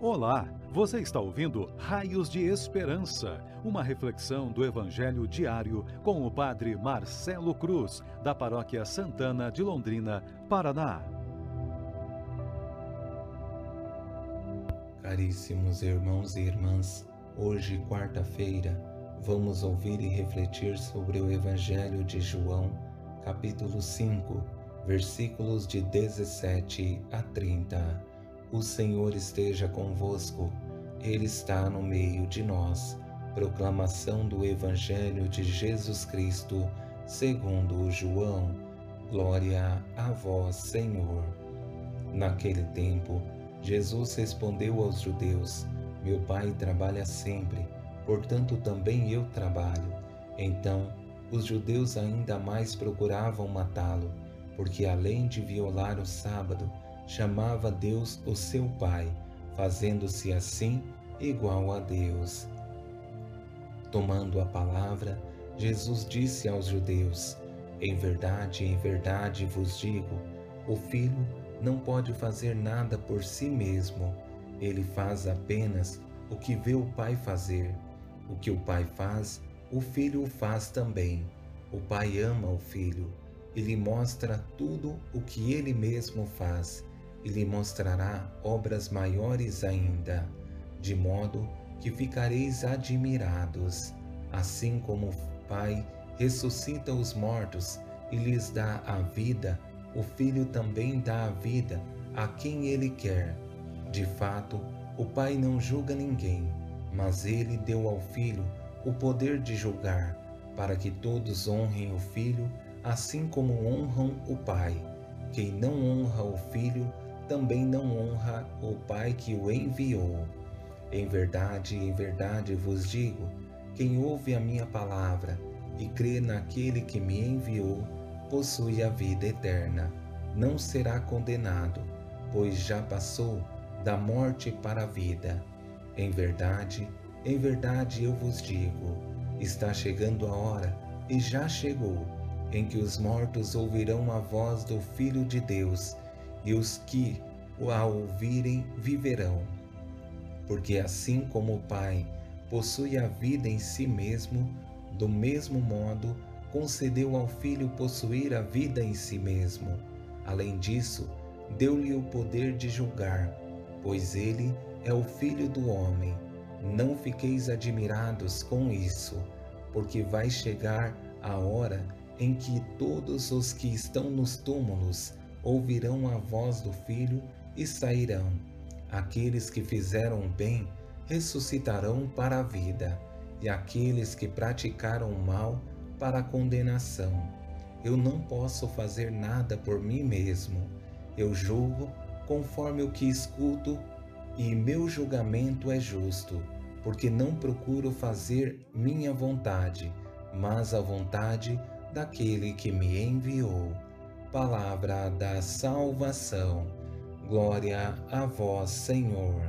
Olá, você está ouvindo Raios de Esperança, uma reflexão do Evangelho diário com o Padre Marcelo Cruz, da Paróquia Santana de Londrina, Paraná. Caríssimos irmãos e irmãs, hoje, quarta-feira, vamos ouvir e refletir sobre o Evangelho de João, capítulo 5, versículos de 17 a 30. O Senhor esteja convosco, Ele está no meio de nós. Proclamação do Evangelho de Jesus Cristo, segundo João. Glória a vós, Senhor. Naquele tempo, Jesus respondeu aos judeus: Meu Pai trabalha sempre, portanto também eu trabalho. Então, os judeus ainda mais procuravam matá-lo, porque além de violar o sábado, chamava Deus o seu Pai, fazendo-se assim igual a Deus. Tomando a palavra, Jesus disse aos judeus: Em verdade, em verdade vos digo, o filho não pode fazer nada por si mesmo, ele faz apenas o que vê o Pai fazer. O que o Pai faz, o filho o faz também. O Pai ama o filho e lhe mostra tudo o que ele mesmo faz e lhe mostrará obras maiores ainda, de modo que ficareis admirados, assim como o Pai ressuscita os mortos e lhes dá a vida, o Filho também dá a vida a quem ele quer. De fato, o Pai não julga ninguém, mas ele deu ao Filho o poder de julgar, para que todos honrem o Filho, assim como honram o Pai. Quem não honra o Filho, também não honra o Pai que o enviou. Em verdade, em verdade vos digo: quem ouve a minha palavra e crê naquele que me enviou, possui a vida eterna. Não será condenado, pois já passou da morte para a vida. Em verdade, em verdade eu vos digo: está chegando a hora, e já chegou, em que os mortos ouvirão a voz do Filho de Deus e os que a ouvirem viverão. Porque assim como o Pai possui a vida em si mesmo, do mesmo modo concedeu ao Filho possuir a vida em si mesmo. Além disso, deu-lhe o poder de julgar, pois ele é o Filho do homem. Não fiqueis admirados com isso, porque vai chegar a hora em que todos os que estão nos túmulos ouvirão a voz do Filho e sairão. Aqueles que fizeram bem ressuscitarão para a vida, e aqueles que praticaram mal para a condenação. Eu não posso fazer nada por mim mesmo. Eu julgo conforme o que escuto, e meu julgamento é justo, porque não procuro fazer minha vontade, mas a vontade daquele que me enviou palavra da salvação. Glória a vós, Senhor.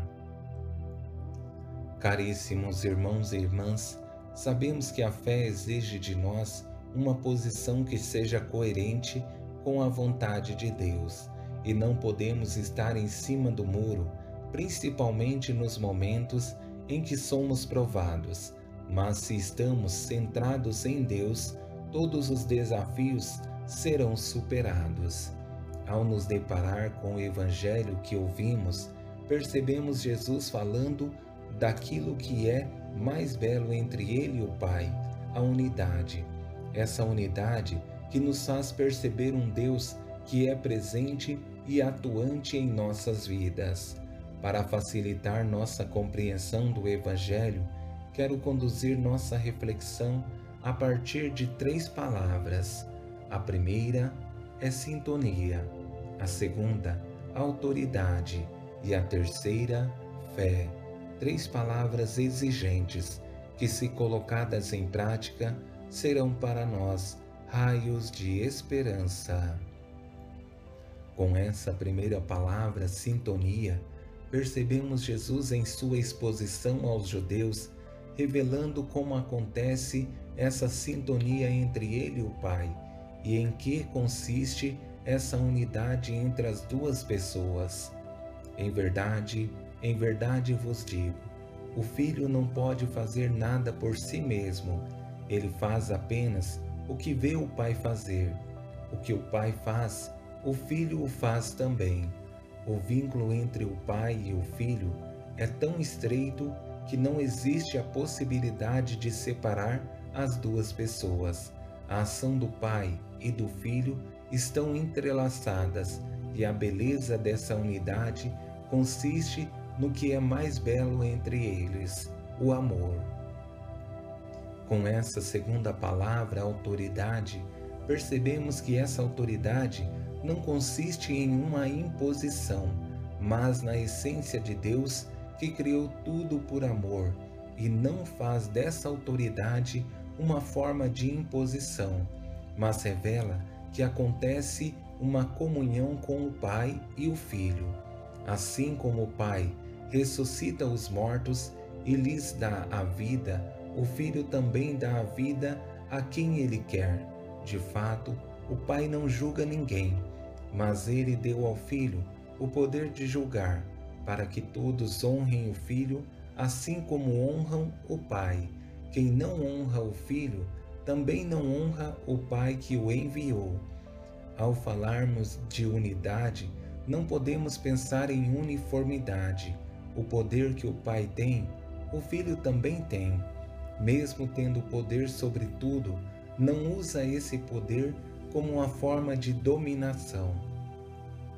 Caríssimos irmãos e irmãs, sabemos que a fé exige de nós uma posição que seja coerente com a vontade de Deus e não podemos estar em cima do muro, principalmente nos momentos em que somos provados. Mas se estamos centrados em Deus, todos os desafios serão superados. Ao nos deparar com o Evangelho que ouvimos, percebemos Jesus falando daquilo que é mais belo entre Ele e o Pai, a unidade. Essa unidade que nos faz perceber um Deus que é presente e atuante em nossas vidas. Para facilitar nossa compreensão do Evangelho, quero conduzir nossa reflexão a partir de três palavras a primeira é sintonia, a segunda, autoridade e a terceira, fé. Três palavras exigentes que, se colocadas em prática, serão para nós raios de esperança. Com essa primeira palavra, sintonia, percebemos Jesus em sua exposição aos judeus, revelando como acontece essa sintonia entre ele e o Pai e em que consiste essa unidade entre as duas pessoas. Em verdade, Em verdade vos digo: o filho não pode fazer nada por si mesmo, ele faz apenas o que vê o pai fazer. O que o pai faz, o filho o faz também. O vínculo entre o pai e o filho é tão estreito que não existe a possibilidade de separar as duas pessoas. A ação do pai e do filho estão entrelaçadas e a beleza dessa unidade consiste no que é mais belo entre eles, o amor. Com essa segunda palavra, autoridade, percebemos que essa autoridade não consiste em uma imposição, mas na essência de Deus que criou tudo por amor e não faz dessa autoridade uma forma de imposição, mas revela que acontece uma comunhão com o Pai e o Filho. Assim como o Pai ressuscita os mortos e lhes dá a vida, o Filho também dá a vida a quem ele quer. De fato, o Pai não julga ninguém, mas ele deu ao Filho o poder de julgar, para que todos honrem o Filho, assim como honram o Pai. Quem não honra o Filho, também não honra o Pai que o enviou. Ao falarmos de unidade, não podemos pensar em uniformidade. O poder que o Pai tem, o Filho também tem. Mesmo tendo poder sobre tudo, não usa esse poder como uma forma de dominação.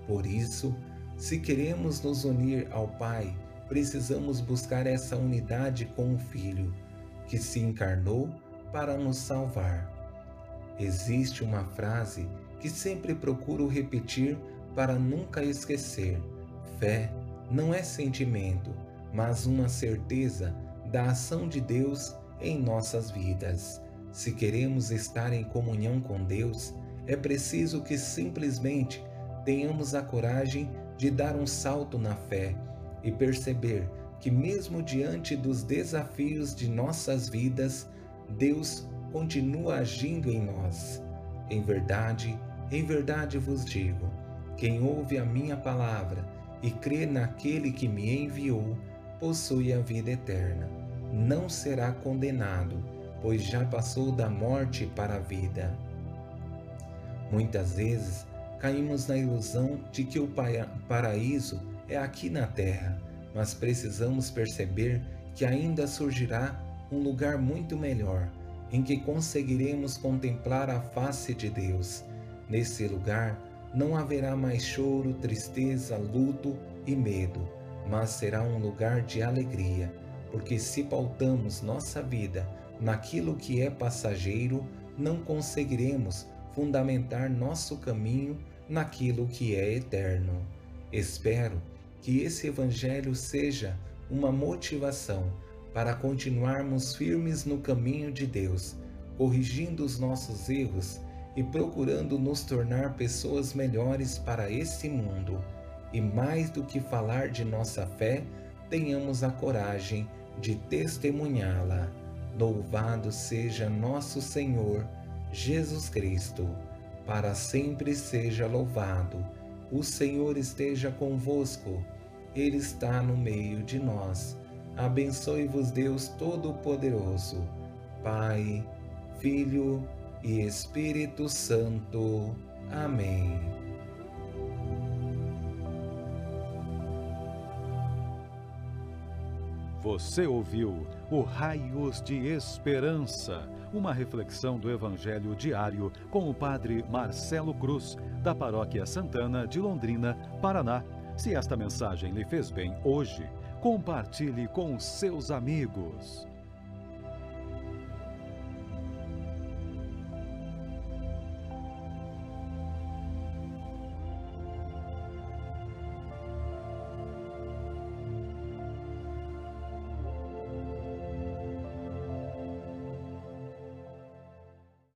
Por isso, se queremos nos unir ao Pai, precisamos buscar essa unidade com o Filho, que se encarnou para nos salvar. Existe uma frase que sempre procuro repetir para nunca esquecer. Fé não é sentimento, mas uma certeza da ação de Deus em nossas vidas. Se queremos estar em comunhão com Deus, é preciso que simplesmente tenhamos a coragem de dar um salto na fé e perceber que, mesmo diante dos desafios de nossas vidas, Deus continua agindo em nós. Em verdade, em verdade vos digo: quem ouve a minha palavra e crê naquele que me enviou, possui a vida eterna. Não será condenado, pois já passou da morte para a vida. Muitas vezes caímos na ilusão de que o paraíso é aqui na terra, mas precisamos perceber que ainda surgirá um lugar muito melhor, em que conseguiremos contemplar a face de Deus Nesse lugar não haverá mais choro, tristeza, luto e medo, mas será um lugar de alegria, porque se pautamos nossa vida naquilo que é passageiro, não conseguiremos fundamentar nosso caminho naquilo que é eterno. Espero que esse Evangelho seja uma motivação para continuarmos firmes no caminho de Deus, corrigindo os nossos erros e procurando nos tornar pessoas melhores para esse mundo. E mais do que falar de nossa fé, tenhamos a coragem de testemunhá-la. Louvado seja nosso Senhor Jesus Cristo, para sempre seja louvado. O Senhor esteja convosco, Ele está no meio de nós. Abençoe-vos, Deus Todo-Poderoso, Pai, Filho e Espírito Santo. Amém. Você ouviu o Raios de Esperança, uma reflexão do Evangelho diário com o Padre Marcelo Cruz, da Paróquia Santana de Londrina, Paraná. Se esta mensagem lhe fez bem hoje, compartilhe com seus amigos.